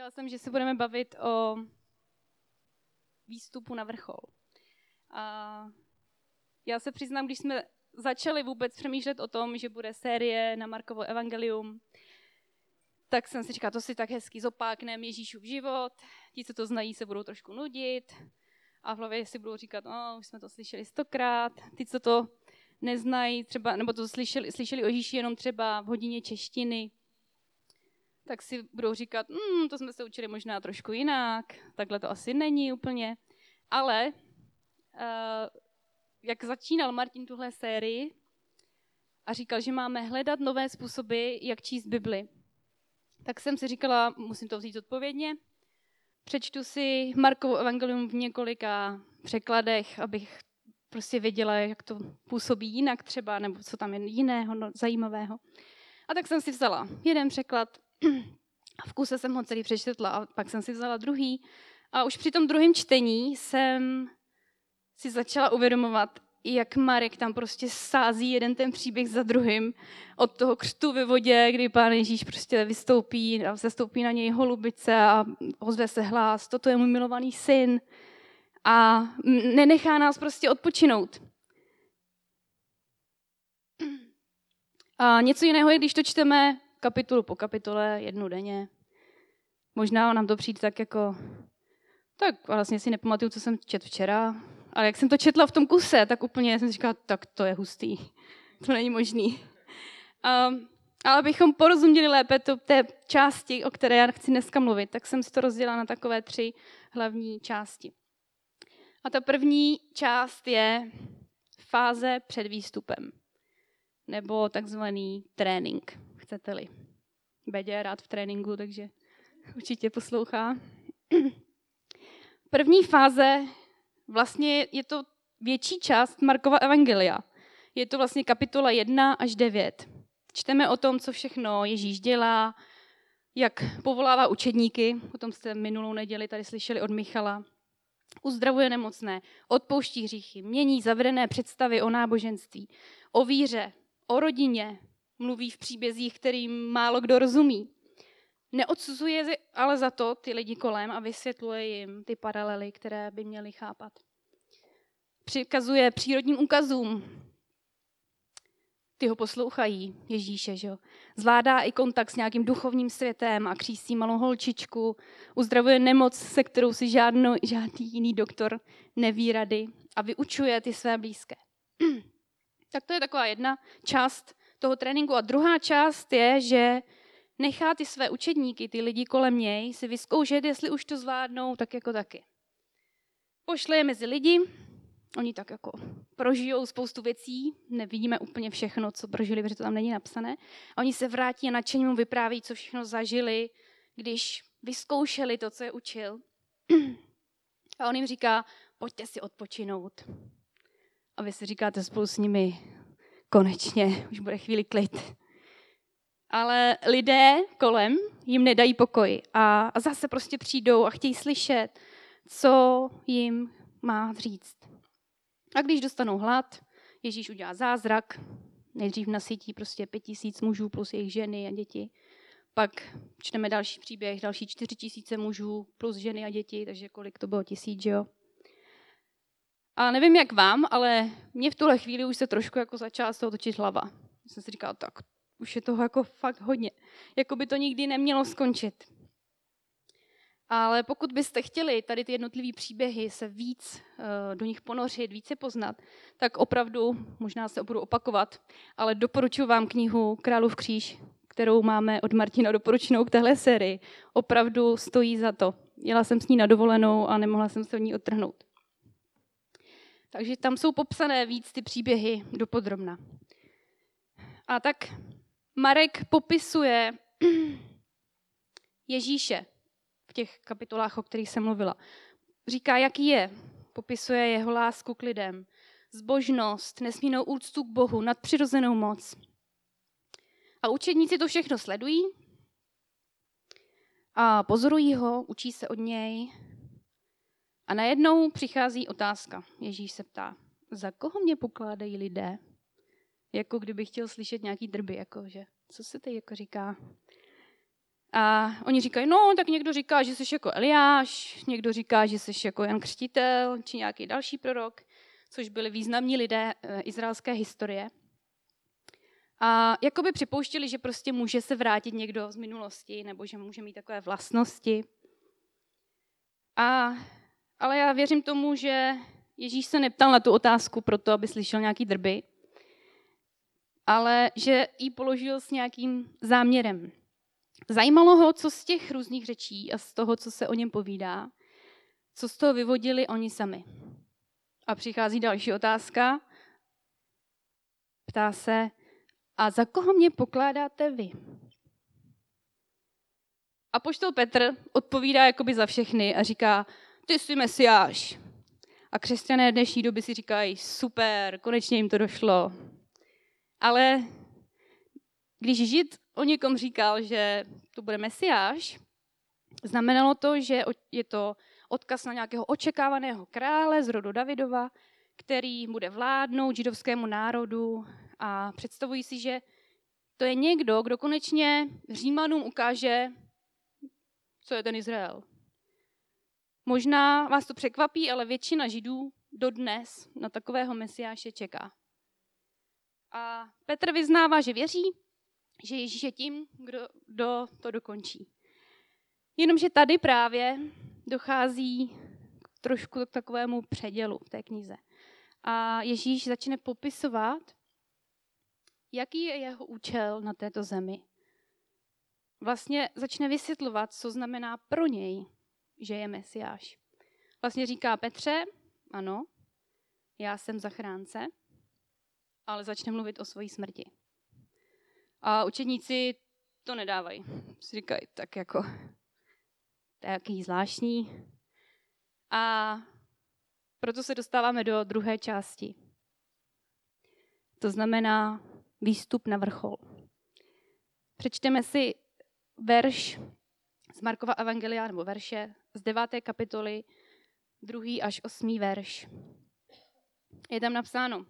Říkala jsem, že se budeme bavit o výstupu na vrchol. A já se přiznám, když jsme začali vůbec přemýšlet o tom, že bude série na Markovo evangelium, tak jsem si říkala, to si tak hezky zopáknem Ježíšův život, ti, co to znají, se budou trošku nudit a v hlavě si budou říkat, no, už jsme to slyšeli stokrát, ty, co to neznají, třeba, nebo to slyšeli, slyšeli o Ježíši jenom třeba v hodině češtiny, tak si budou říkat, hm, to jsme se učili možná trošku jinak, takhle to asi není úplně. Ale uh, jak začínal Martin tuhle sérii a říkal, že máme hledat nové způsoby, jak číst Bibli, tak jsem si říkala, musím to vzít odpovědně. Přečtu si Markovo evangelium v několika překladech, abych prostě věděla, jak to působí jinak třeba, nebo co tam je jiného, no, zajímavého. A tak jsem si vzala jeden překlad, v kuse jsem ho celý přečetla a pak jsem si vzala druhý. A už při tom druhém čtení jsem si začala uvědomovat, jak Marek tam prostě sází jeden ten příběh za druhým. Od toho křtu ve vodě, kdy pán Ježíš prostě vystoupí a zastoupí na něj holubice a ozve se hlas, toto je můj milovaný syn. A nenechá nás prostě odpočinout. A něco jiného je, když to čteme kapitolu po kapitole, jednu denně. Možná nám to přijde tak jako, tak vlastně si nepamatuju, co jsem četl včera, ale jak jsem to četla v tom kuse, tak úplně jsem si říkala, tak to je hustý. To není možný. Um, ale abychom porozuměli lépe to, té části, o které já chci dneska mluvit, tak jsem si to rozdělila na takové tři hlavní části. A ta první část je fáze před výstupem, nebo takzvaný trénink chcete-li. Bedě je rád v tréninku, takže určitě poslouchá. První fáze, vlastně je to větší část Markova evangelia. Je to vlastně kapitola 1 až 9. Čteme o tom, co všechno Ježíš dělá, jak povolává učedníky, o tom jste minulou neděli tady slyšeli od Michala, uzdravuje nemocné, odpouští hříchy, mění zavedené představy o náboženství, o víře, o rodině, mluví v příbězích, kterým málo kdo rozumí. Neodsuzuje ale za to ty lidi kolem a vysvětluje jim ty paralely, které by měli chápat. Přikazuje přírodním ukazům. Ty ho poslouchají, Ježíše, že jo? Zvládá i kontakt s nějakým duchovním světem a křísí malou holčičku. Uzdravuje nemoc, se kterou si žádno, žádný jiný doktor neví rady a vyučuje ty své blízké. tak to je taková jedna část toho tréninku. A druhá část je, že nechá ty své učedníky, ty lidi kolem něj, si vyzkoušet, jestli už to zvládnou, tak jako taky. Pošle je mezi lidi, oni tak jako prožijou spoustu věcí, nevidíme úplně všechno, co prožili, protože to tam není napsané. A oni se vrátí a nadšeně mu vypráví, co všechno zažili, když vyzkoušeli to, co je učil. A on jim říká, pojďte si odpočinout. A vy si říkáte spolu s nimi, konečně, už bude chvíli klid. Ale lidé kolem jim nedají pokoj a, zase prostě přijdou a chtějí slyšet, co jim má říct. A když dostanou hlad, Ježíš udělá zázrak, nejdřív nasytí prostě pět tisíc mužů plus jejich ženy a děti. Pak čteme další příběh, další čtyři tisíce mužů plus ženy a děti, takže kolik to bylo tisíc, jo? A nevím jak vám, ale mě v tuhle chvíli už se trošku jako začala z toho točit hlava. Jsem si říkala, tak už je toho jako fakt hodně. Jako by to nikdy nemělo skončit. Ale pokud byste chtěli tady ty jednotlivé příběhy se víc uh, do nich ponořit, více poznat, tak opravdu, možná se budu opakovat, ale doporučuji vám knihu Králův kříž, kterou máme od Martina doporučenou k téhle sérii. Opravdu stojí za to. Jela jsem s ní na dovolenou a nemohla jsem se od ní odtrhnout. Takže tam jsou popsané víc ty příběhy dopodrobna. A tak Marek popisuje Ježíše v těch kapitolách, o kterých jsem mluvila. Říká, jaký je. Popisuje jeho lásku k lidem, zbožnost, nesmírnou úctu k Bohu, nadpřirozenou moc. A učedníci to všechno sledují a pozorují ho, učí se od něj a najednou přichází otázka. Ježíš se ptá, za koho mě pokládají lidé? Jako kdyby chtěl slyšet nějaký drby, jako že, co se teď jako říká? A oni říkají, no, tak někdo říká, že jsi jako Eliáš, někdo říká, že jsi jako Jan Křtitel, či nějaký další prorok, což byli významní lidé e, izraelské historie. A jakoby připouštěli, že prostě může se vrátit někdo z minulosti, nebo že může mít takové vlastnosti. A, ale já věřím tomu, že Ježíš se neptal na tu otázku proto, aby slyšel nějaký drby, ale že ji položil s nějakým záměrem. Zajímalo ho, co z těch různých řečí a z toho, co se o něm povídá, co z toho vyvodili oni sami. A přichází další otázka. Ptá se, a za koho mě pokládáte vy? A poštol Petr odpovídá jakoby za všechny a říká, ty jsi mesiáš. A křesťané dnešní doby si říkají, super, konečně jim to došlo. Ale když žid o někom říkal, že to bude mesiáš, znamenalo to, že je to odkaz na nějakého očekávaného krále z rodu Davidova, který bude vládnout židovskému národu a představují si, že to je někdo, kdo konečně Římanům ukáže, co je ten Izrael. Možná vás to překvapí, ale většina Židů dodnes na takového mesiáše čeká. A Petr vyznává, že věří, že Ježíš je tím, kdo, kdo to dokončí. Jenomže tady právě dochází trošku k takovému předělu v té knize. A Ježíš začne popisovat, jaký je jeho účel na této zemi. Vlastně začne vysvětlovat, co znamená pro něj, že je Mesiáš. Vlastně říká Petře, ano, já jsem zachránce, ale začne mluvit o své smrti. A učedníci to nedávají. Si říkají, tak jako, to je jaký zvláštní. A proto se dostáváme do druhé části. To znamená výstup na vrchol. Přečteme si verš z Markova Evangelia, nebo verše z deváté kapitoly, druhý až osmý verš. Je tam napsáno,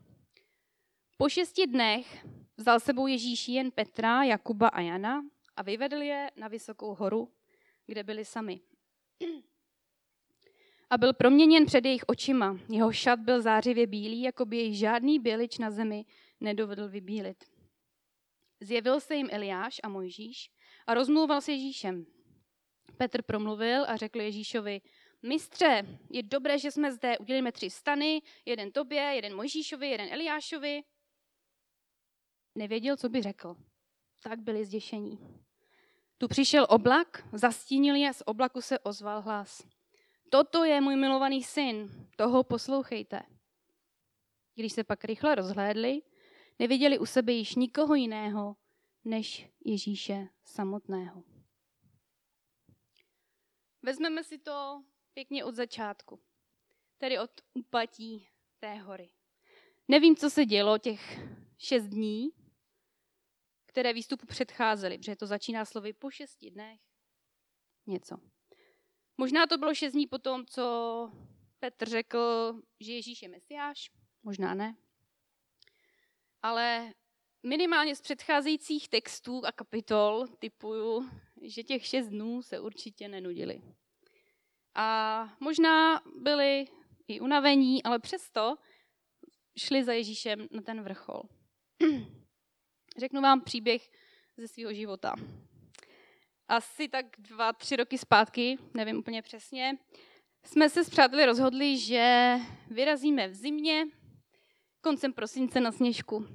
po šesti dnech vzal sebou Ježíš jen Petra, Jakuba a Jana a vyvedl je na vysokou horu, kde byli sami. A byl proměněn před jejich očima. Jeho šat byl zářivě bílý, jako by jej žádný bělič na zemi nedovedl vybílit. Zjevil se jim Eliáš a Mojžíš a rozmluval s Ježíšem. Petr promluvil a řekl Ježíšovi, mistře, je dobré, že jsme zde, udělíme tři stany, jeden tobě, jeden Mojžíšovi, jeden Eliášovi. Nevěděl, co by řekl. Tak byli zděšení. Tu přišel oblak, zastínil je, z oblaku se ozval hlas. Toto je můj milovaný syn, toho poslouchejte. Když se pak rychle rozhlédli, neviděli u sebe již nikoho jiného, než Ježíše samotného. Vezmeme si to pěkně od začátku, tedy od úpatí té hory. Nevím, co se dělo těch šest dní, které výstupu předcházely, protože to začíná slovy po šesti dnech něco. Možná to bylo šest dní po tom, co Petr řekl, že Ježíš je mesiáš, možná ne. Ale minimálně z předcházejících textů a kapitol typuju, že těch šest dnů se určitě nenudili. A možná byli i unavení, ale přesto šli za Ježíšem na ten vrchol. Řeknu vám příběh ze svého života. Asi tak dva, tři roky zpátky, nevím úplně přesně, jsme se s přáteli rozhodli, že vyrazíme v zimě koncem prosince na sněžku.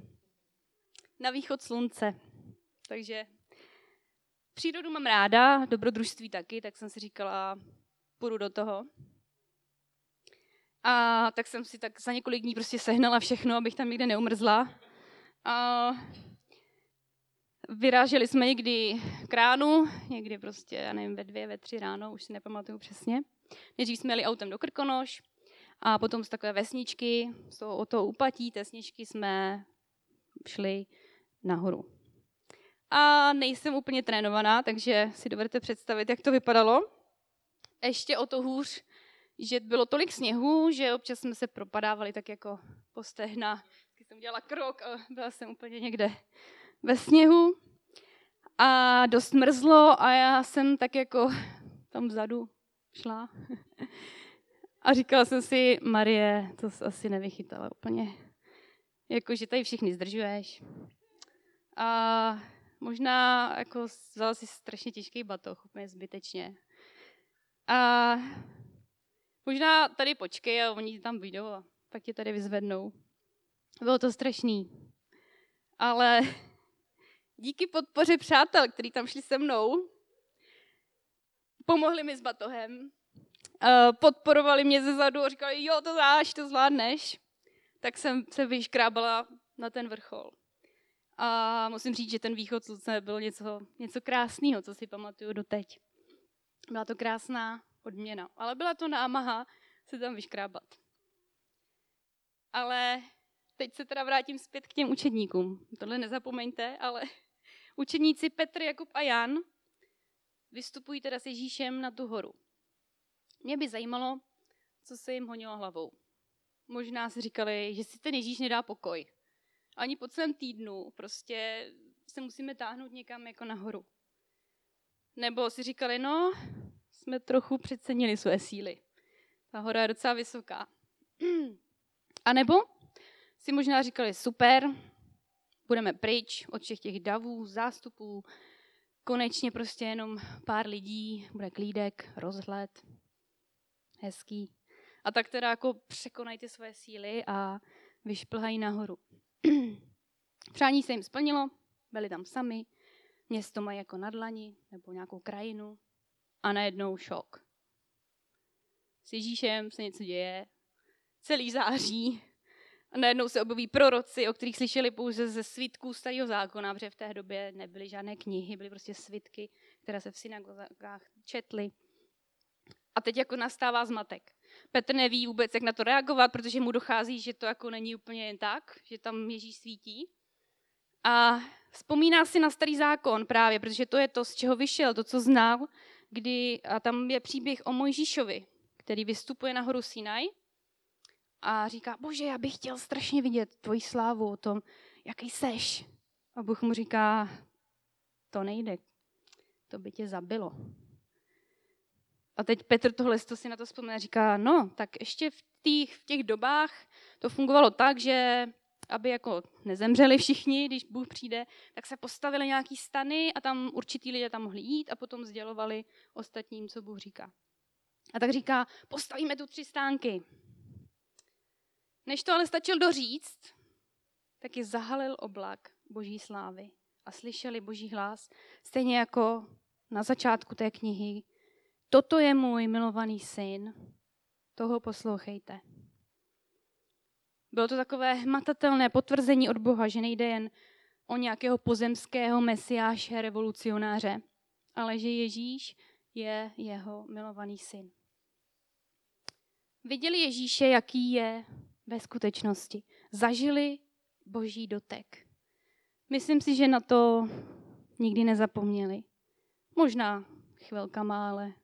Na východ slunce. Takže přírodu mám ráda, dobrodružství taky, tak jsem si říkala, půjdu do toho. A tak jsem si tak za několik dní prostě sehnala všechno, abych tam někde neumrzla. A vyráželi jsme někdy k ránu, někdy prostě, já nevím, ve dvě, ve tři ráno, už si nepamatuju přesně. Nejdřív jsme jeli autem do Krkonoš a potom z takové vesničky, toho, o toho upatí té sněžky jsme šli nahoru. A nejsem úplně trénovaná, takže si dovedete představit, jak to vypadalo. Ještě o to hůř, že bylo tolik sněhu, že občas jsme se propadávali tak jako po stehna. Když jsem udělala krok a byla jsem úplně někde ve sněhu. a dost mrzlo a já jsem tak jako tam vzadu šla. A říkala jsem si, Marie, to jsi asi nevychytala úplně. Jako, že tady všichni zdržuješ. A možná jako vzala si strašně těžký batoh, úplně zbytečně. A možná tady počkej a oni tam vyjdou a pak tě tady vyzvednou. Bylo to strašný. Ale díky podpoře přátel, kteří tam šli se mnou, pomohli mi s batohem, podporovali mě ze zadu a říkali, jo, to dáš, to zvládneš. Tak jsem se vyškrábala na ten vrchol. A musím říct, že ten východ slunce byl něco, něco krásného, co si pamatuju doteď. Byla to krásná odměna, ale byla to námaha se tam vyškrábat. Ale teď se teda vrátím zpět k těm učedníkům. Tohle nezapomeňte, ale učedníci Petr, Jakub a Jan vystupují teda s Ježíšem na tu horu. Mě by zajímalo, co se jim honilo hlavou. Možná si říkali, že si ten Ježíš nedá pokoj. Ani po celém týdnu prostě se musíme táhnout někam jako nahoru. Nebo si říkali, no, jsme trochu přecenili své síly. Ta hora je docela vysoká. A nebo si možná říkali, super, budeme pryč od všech těch davů, zástupů, konečně prostě jenom pár lidí, bude klídek, rozhled, hezký. A tak teda jako překonají ty svoje síly a vyšplhají nahoru. Přání se jim splnilo, byli tam sami, město mají jako na dlani nebo nějakou krajinu a najednou šok. S Ježíšem se něco děje, celý září a najednou se objeví proroci, o kterých slyšeli pouze ze svitků starého zákona, protože v té době nebyly žádné knihy, byly prostě svitky, které se v synagogách četly. A teď jako nastává zmatek. Petr neví vůbec, jak na to reagovat, protože mu dochází, že to jako není úplně jen tak, že tam Ježíš svítí. A vzpomíná si na starý zákon právě, protože to je to, z čeho vyšel, to, co znal, kdy a tam je příběh o Mojžíšovi, který vystupuje na horu Sinaj a říká, bože, já bych chtěl strašně vidět tvoji slávu o tom, jaký seš. A Bůh mu říká, to nejde, to by tě zabilo. A teď Petr tohle to si na to vzpomíná a říká, no, tak ještě v těch, v těch dobách to fungovalo tak, že aby jako nezemřeli všichni, když Bůh přijde, tak se postavili nějaký stany a tam určitý lidé tam mohli jít a potom sdělovali ostatním, co Bůh říká. A tak říká, postavíme tu tři stánky. Než to ale stačil doříct, tak je zahalil oblak boží slávy a slyšeli boží hlas, stejně jako na začátku té knihy, Toto je můj milovaný syn, toho poslouchejte. Bylo to takové hmatatelné potvrzení od Boha, že nejde jen o nějakého pozemského mesiáše, revolucionáře, ale že Ježíš je jeho milovaný syn. Viděli Ježíše, jaký je ve skutečnosti. Zažili boží dotek. Myslím si, že na to nikdy nezapomněli. Možná chvilkama, ale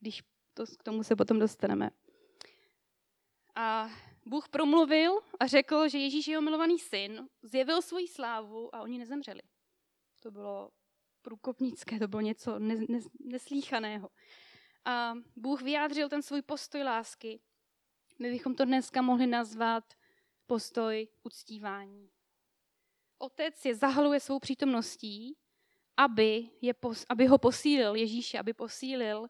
když to, k tomu se potom dostaneme. A Bůh promluvil a řekl, že Ježíš je jeho milovaný syn, zjevil svoji slávu a oni nezemřeli. To bylo průkopnické, to bylo něco ne, ne, neslíchaného. A Bůh vyjádřil ten svůj postoj lásky. My bychom to dneska mohli nazvat postoj uctívání. Otec je zahaluje svou přítomností, aby, je, aby ho posílil, Ježíše, aby posílil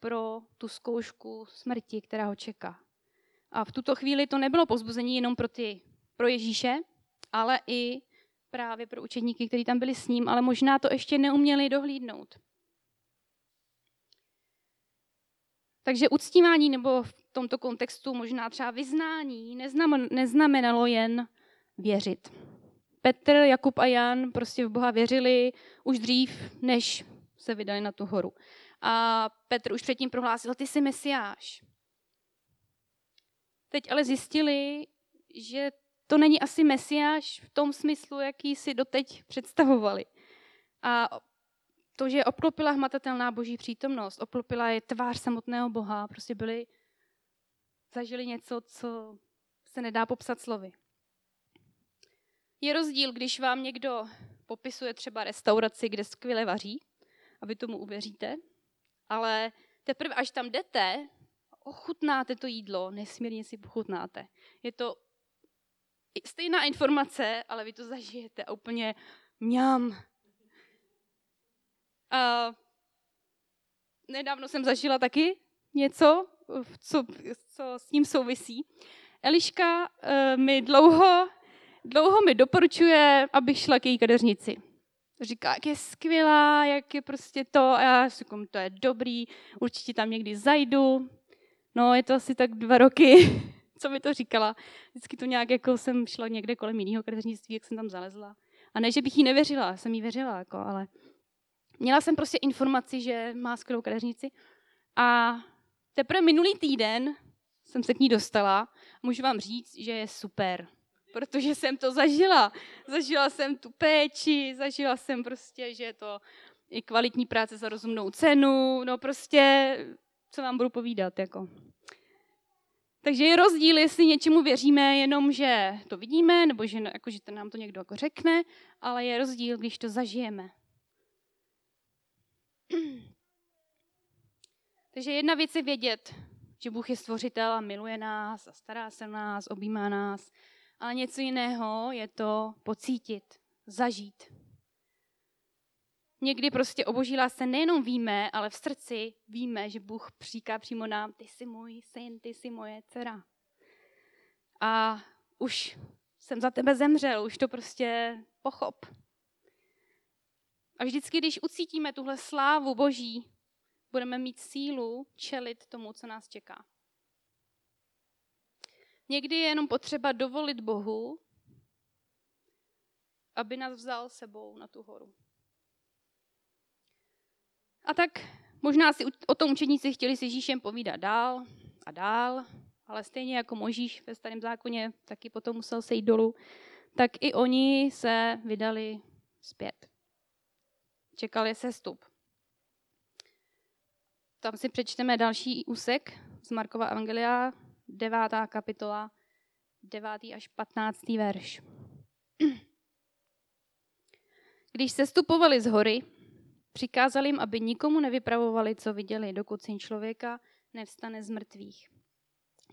pro tu zkoušku smrti, která ho čeká. A v tuto chvíli to nebylo pozbuzení jenom pro, ty, pro Ježíše, ale i právě pro učedníky, kteří tam byli s ním, ale možná to ještě neuměli dohlídnout. Takže uctívání nebo v tomto kontextu možná třeba vyznání neznamenalo jen věřit. Petr, Jakub a Jan prostě v Boha věřili už dřív, než se vydali na tu horu. A Petr už předtím prohlásil, ty jsi mesiáš. Teď ale zjistili, že to není asi mesiáš v tom smyslu, jaký si doteď představovali. A to, že obklopila hmatatelná boží přítomnost, obklopila je tvář samotného Boha, prostě byli, zažili něco, co se nedá popsat slovy. Je rozdíl, když vám někdo popisuje třeba restauraci, kde skvěle vaří, a vy tomu uvěříte, ale teprve až tam jdete, ochutnáte to jídlo, nesmírně si pochutnáte. Je to stejná informace, ale vy to zažijete a úplně mňam. A nedávno jsem zažila taky něco, co, co s tím souvisí. Eliška uh, mi dlouho, dlouho mi doporučuje, abych šla k její kadeřnici. Říká, jak je skvělá, jak je prostě to, a já říkám, to je dobrý, určitě tam někdy zajdu. No, je to asi tak dva roky, co mi to říkala. Vždycky to nějak, jako jsem šla někde kolem jiného kadeřnictví, jak jsem tam zalezla. A ne, že bych jí nevěřila, jsem jí věřila, jako, ale měla jsem prostě informaci, že má skvělou kadeřnici. A teprve minulý týden jsem se k ní dostala. Můžu vám říct, že je super, protože jsem to zažila. Zažila jsem tu péči, zažila jsem prostě, že je to i kvalitní práce za rozumnou cenu, no prostě, co vám budu povídat, jako. Takže je rozdíl, jestli něčemu věříme jenom, že to vidíme, nebo že, jako, že to nám to někdo jako řekne, ale je rozdíl, když to zažijeme. Takže jedna věc je vědět, že Bůh je stvořitel a miluje nás a stará se o nás, objímá nás. Ale něco jiného je to pocítit, zažít. Někdy prostě o boží lásce nejenom víme, ale v srdci víme, že Bůh říká přímo nám, ty jsi můj syn, ty jsi moje dcera. A už jsem za tebe zemřel, už to prostě pochop. A vždycky, když ucítíme tuhle slávu Boží, budeme mít sílu čelit tomu, co nás čeká. Někdy je jenom potřeba dovolit Bohu, aby nás vzal sebou na tu horu. A tak možná si o tom učedníci chtěli s Ježíšem povídat dál a dál, ale stejně jako Možíš ve starém zákoně taky potom musel sejít dolů, tak i oni se vydali zpět. Čekali sestup. Tam si přečteme další úsek z Markova Evangelia, devátá kapitola, devátý až patnáctý verš. Když se stupovali z hory, přikázal jim, aby nikomu nevypravovali, co viděli, dokud syn člověka nevstane z mrtvých.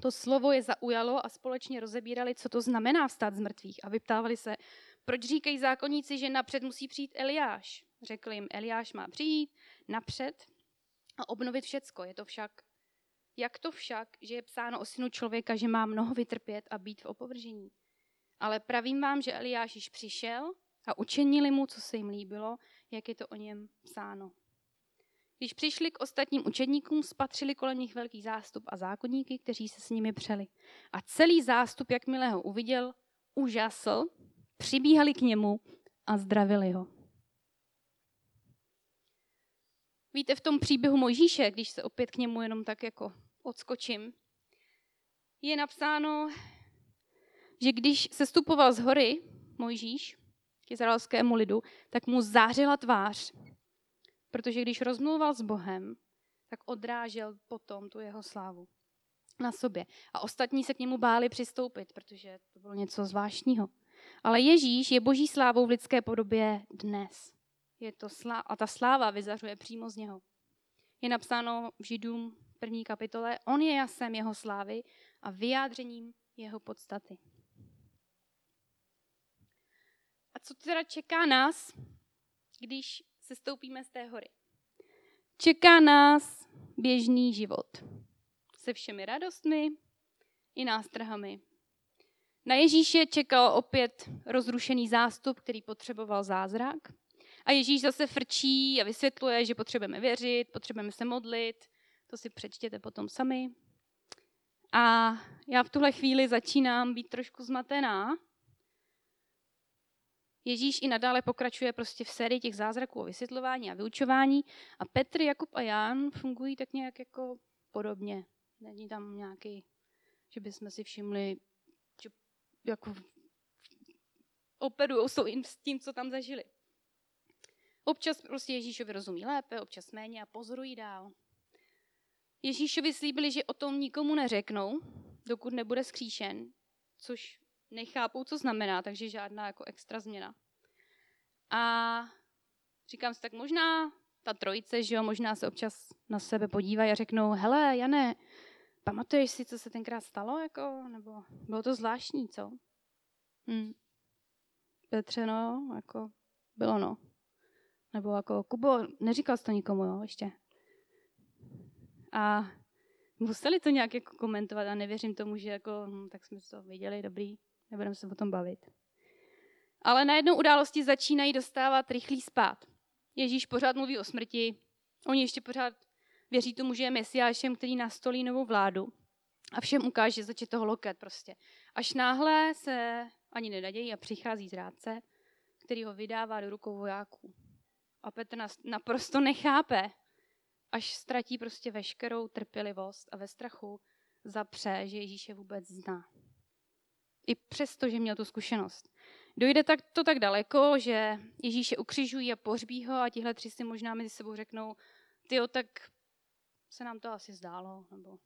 To slovo je zaujalo a společně rozebírali, co to znamená vstát z mrtvých a vyptávali se, proč říkají zákonníci, že napřed musí přijít Eliáš. Řekl jim, Eliáš má přijít napřed a obnovit všecko. Je to však, jak to však, že je psáno o synu člověka, že má mnoho vytrpět a být v opovržení. Ale pravím vám, že Eliáš již přišel a učinili mu, co se jim líbilo, jak je to o něm psáno. Když přišli k ostatním učedníkům, spatřili kolem nich velký zástup a zákonníky, kteří se s nimi přeli. A celý zástup, jakmile ho uviděl, úžasl, přibíhali k němu a zdravili ho. Víte, v tom příběhu Mojžíše, když se opět k němu jenom tak jako odskočím, je napsáno, že když se stupoval z hory Mojžíš k izraelskému lidu, tak mu zářila tvář, protože když rozmluval s Bohem, tak odrážel potom tu jeho slávu na sobě. A ostatní se k němu báli přistoupit, protože to bylo něco zvláštního. Ale Ježíš je boží slávou v lidské podobě dnes je to slá- a ta sláva vyzařuje přímo z něho. Je napsáno v Židům první kapitole, on je jasem jeho slávy a vyjádřením jeho podstaty. A co teda čeká nás, když se stoupíme z té hory? Čeká nás běžný život se všemi radostmi i nástrahami. Na Ježíše čekal opět rozrušený zástup, který potřeboval zázrak. A Ježíš zase frčí a vysvětluje, že potřebujeme věřit, potřebujeme se modlit. To si přečtěte potom sami. A já v tuhle chvíli začínám být trošku zmatená. Ježíš i nadále pokračuje prostě v sérii těch zázraků o vysvětlování a vyučování a Petr, Jakub a Jan fungují tak nějak jako podobně. Není tam nějaký, že bychom si všimli, že jako operují s tím, co tam zažili. Občas prostě Ježíšovi rozumí lépe, občas méně a pozorují dál. Ježíšovi slíbili, že o tom nikomu neřeknou, dokud nebude skříšen, což nechápou, co znamená, takže žádná jako extra změna. A říkám si, tak možná ta trojice, že jo, možná se občas na sebe podívají a řeknou, hele, Jane, pamatuješ si, co se tenkrát stalo, jako, nebo bylo to zvláštní, co? Hm. Petře, no, jako, bylo no. Nebo jako, Kubo, neříkal jsi to nikomu, jo, ještě. A museli to nějak jako komentovat a nevěřím tomu, že jako, hm, tak jsme to viděli, dobrý, nebudeme se o tom bavit. Ale najednou události začínají dostávat rychlý spát. Ježíš pořád mluví o smrti, oni ještě pořád věří tomu, že je mesiášem, který nastolí novou vládu a všem ukáže, zač je toho loket prostě. Až náhle se ani nedadějí a přichází zrádce, který ho vydává do rukou vojáků. A Petr nás naprosto nechápe, až ztratí prostě veškerou trpělivost a ve strachu zapře, že Ježíše vůbec zná. I přesto, že měl tu zkušenost. Dojde tak, to tak daleko, že Ježíše ukřižují a pohřbí ho a tihle tři si možná mezi sebou řeknou, ty tak se nám to asi zdálo, nebo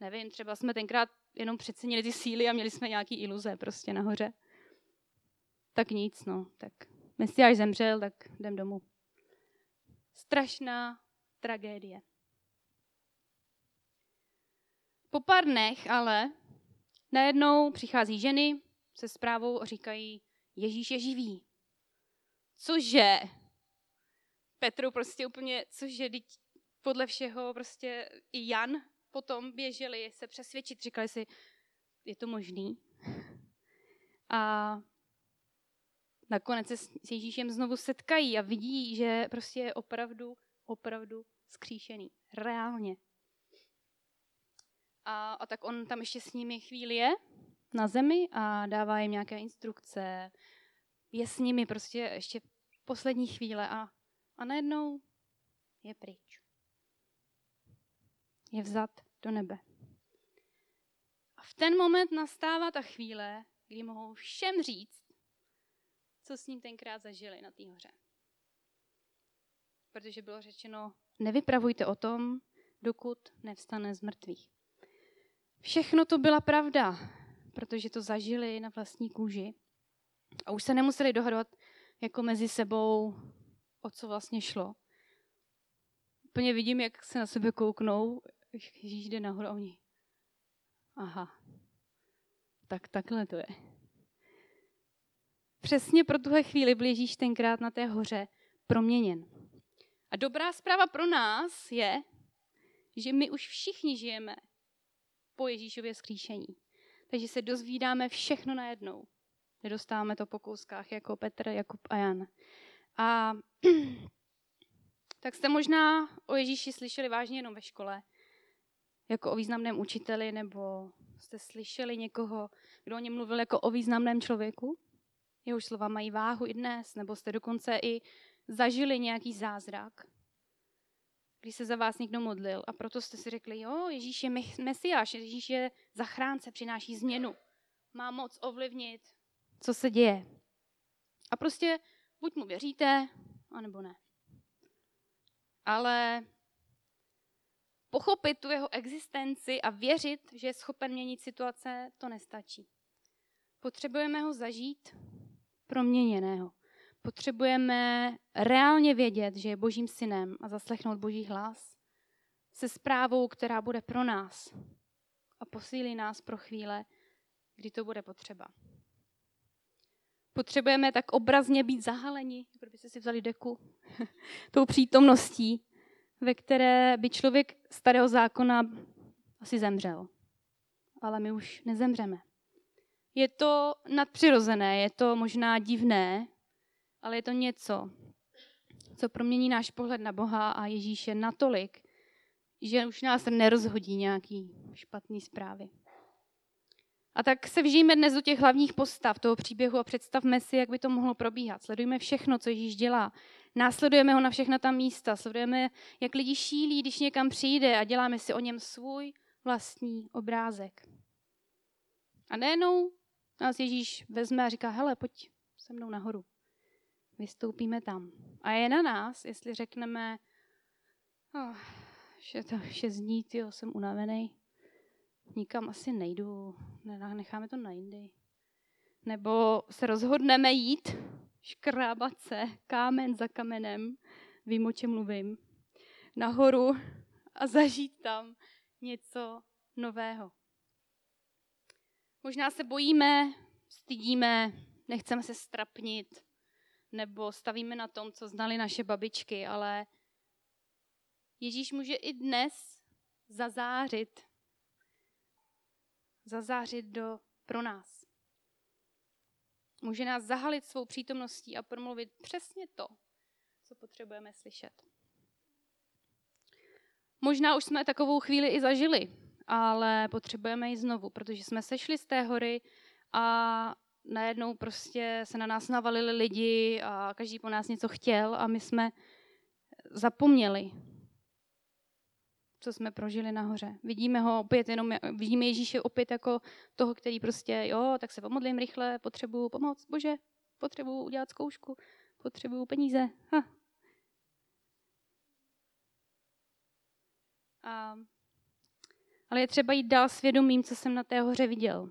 nevím, třeba jsme tenkrát jenom přecenili ty síly a měli jsme nějaký iluze prostě nahoře. Tak nic, no, tak Mesiáš zemřel, tak jdem domů. Strašná tragédie. Po pár dnech ale najednou přichází ženy se zprávou a říkají, Ježíš je živý. Cože? Petru prostě úplně, cože, podle všeho prostě i Jan potom běželi se přesvědčit, říkali si, je to možný? A nakonec se s Ježíšem znovu setkají a vidí, že prostě je opravdu, opravdu skříšený. Reálně. A, a tak on tam ještě s nimi chvíli je na zemi a dává jim nějaké instrukce. Je s nimi prostě ještě poslední chvíle a, a najednou je pryč. Je vzat do nebe. A v ten moment nastává ta chvíle, kdy mohou všem říct, co s ním tenkrát zažili na té hoře. Protože bylo řečeno, nevypravujte o tom, dokud nevstane z mrtvých. Všechno to byla pravda, protože to zažili na vlastní kůži. A už se nemuseli dohadovat jako mezi sebou, o co vlastně šlo. Úplně vidím, jak se na sebe kouknou, Ježíš jde nahoru a oni. Aha, tak takhle to je. Přesně pro tuhle chvíli byl Ježíš tenkrát na té hoře proměněn. A dobrá zpráva pro nás je, že my už všichni žijeme po Ježíšově skříšení. Takže se dozvídáme všechno najednou. Nedostáváme to po kouskách jako Petr, Jakub a Jan. A tak jste možná o Ježíši slyšeli vážně jenom ve škole, jako o významném učiteli, nebo jste slyšeli někoho, kdo o něm mluvil jako o významném člověku? Jehož slova mají váhu i dnes, nebo jste dokonce i zažili nějaký zázrak, když se za vás někdo modlil a proto jste si řekli, jo, Ježíš je mesiáš, Ježíš je zachránce, přináší změnu, má moc ovlivnit, co se děje. A prostě buď mu věříte, anebo ne. Ale pochopit tu jeho existenci a věřit, že je schopen měnit situace, to nestačí. Potřebujeme ho zažít proměněného. Potřebujeme reálně vědět, že je Božím synem a zaslechnout Boží hlas se zprávou, která bude pro nás a posílí nás pro chvíle, kdy to bude potřeba. Potřebujeme tak obrazně být zahaleni, jako kdybyste si vzali deku, tou přítomností, ve které by člověk starého zákona asi zemřel. Ale my už nezemřeme. Je to nadpřirozené, je to možná divné, ale je to něco, co promění náš pohled na Boha a Ježíše natolik, že už nás nerozhodí nějaký špatný zprávy. A tak se vžijeme dnes do těch hlavních postav toho příběhu a představme si, jak by to mohlo probíhat. Sledujeme všechno, co Ježíš dělá. Následujeme ho na všechna ta místa. Sledujeme, jak lidi šílí, když někam přijde a děláme si o něm svůj vlastní obrázek. A nejenom nás Ježíš vezme a říká, hele, pojď se mnou nahoru vystoupíme tam. A je na nás, jestli řekneme, oh, že to vše zní, tyjo, jsem unavený, nikam asi nejdu, necháme to na jindy. Nebo se rozhodneme jít škrábat se kámen za kamenem, vím, o čem mluvím, nahoru a zažít tam něco nového. Možná se bojíme, stydíme, nechceme se strapnit, nebo stavíme na tom, co znali naše babičky, ale Ježíš může i dnes zazářit, zazářit do, pro nás. Může nás zahalit svou přítomností a promluvit přesně to, co potřebujeme slyšet. Možná už jsme takovou chvíli i zažili, ale potřebujeme ji znovu, protože jsme sešli z té hory a najednou prostě se na nás navalili lidi a každý po nás něco chtěl a my jsme zapomněli, co jsme prožili nahoře. Vidíme ho opět jenom, vidíme Ježíše opět jako toho, který prostě, jo, tak se pomodlím rychle, potřebuju pomoc, bože, potřebuju udělat zkoušku, potřebuju peníze. Ha. A, ale je třeba jít dál svědomím, co jsem na té hoře viděl.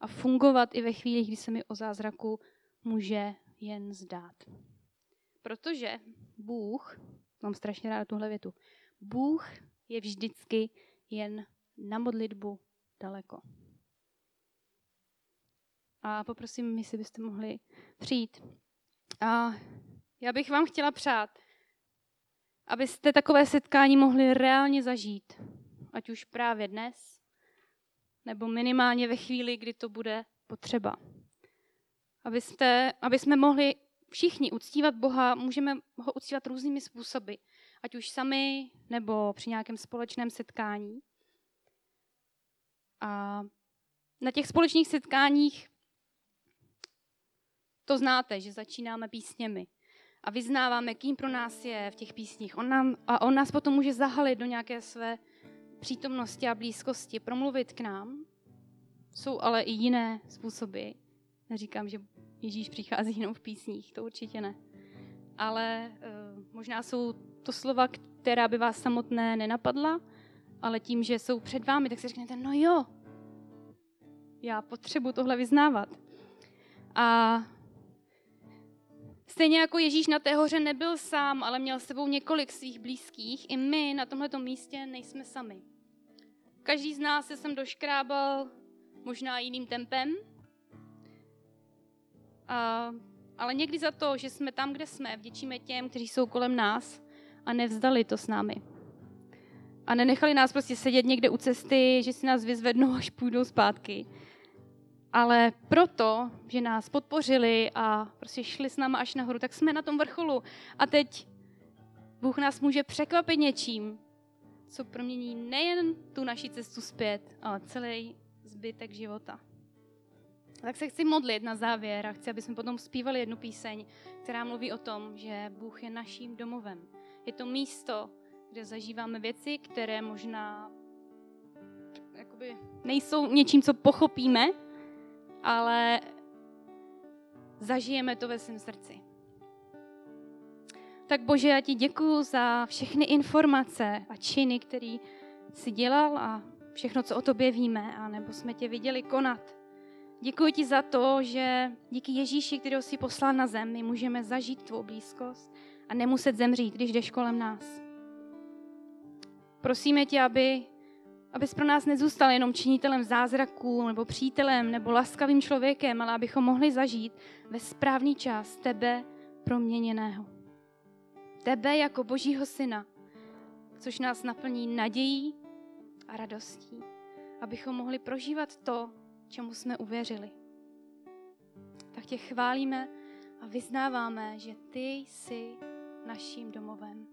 A fungovat i ve chvíli, kdy se mi o zázraku může jen zdát. Protože Bůh, mám strašně ráda tuhle větu, Bůh je vždycky jen na modlitbu daleko. A poprosím, jestli byste mohli přijít. A já bych vám chtěla přát, abyste takové setkání mohli reálně zažít. Ať už právě dnes, nebo minimálně ve chvíli, kdy to bude potřeba. Abyste, aby jsme mohli všichni uctívat Boha, můžeme ho uctívat různými způsoby ať už sami nebo při nějakém společném setkání. A na těch společných setkáních to znáte, že začínáme písněmi a vyznáváme, kým pro nás je v těch písních. On nám, a on nás potom může zahalit do nějaké své přítomnosti a blízkosti, promluvit k nám. Jsou ale i jiné způsoby. Neříkám, že Ježíš přichází jenom v písních, to určitě ne. Ale uh, možná jsou to slova, která by vás samotné nenapadla, ale tím, že jsou před vámi, tak si řeknete, no jo, já potřebuji tohle vyznávat. A stejně jako Ježíš na té hoře nebyl sám, ale měl s sebou několik svých blízkých, i my na tomto místě nejsme sami. Každý z nás se sem doškrábal možná jiným tempem, a, ale někdy za to, že jsme tam, kde jsme, vděčíme těm, kteří jsou kolem nás a nevzdali to s námi. A nenechali nás prostě sedět někde u cesty, že si nás vyzvednou, až půjdou zpátky. Ale proto, že nás podpořili a prostě šli s náma až nahoru, tak jsme na tom vrcholu. A teď Bůh nás může překvapit něčím, co promění nejen tu naši cestu zpět, ale celý zbytek života. Tak se chci modlit na závěr a chci, aby jsme potom zpívali jednu píseň, která mluví o tom, že Bůh je naším domovem. Je to místo, kde zažíváme věci, které možná jakoby nejsou něčím, co pochopíme, ale zažijeme to ve svém srdci. Tak Bože, já ti děkuju za všechny informace a činy, které jsi dělal a všechno, co o tobě víme, a nebo jsme tě viděli konat. Děkuji ti za to, že díky Ježíši, kterého jsi poslal na zem, my můžeme zažít tvou blízkost a nemuset zemřít, když jdeš kolem nás. Prosíme tě, aby, abys pro nás nezůstal jenom činitelem zázraků nebo přítelem nebo laskavým člověkem, ale abychom mohli zažít ve správný čas tebe proměněného. Tebe jako Božího syna, což nás naplní nadějí a radostí, abychom mohli prožívat to, čemu jsme uvěřili. Tak tě chválíme a vyznáváme, že ty jsi naším domovem.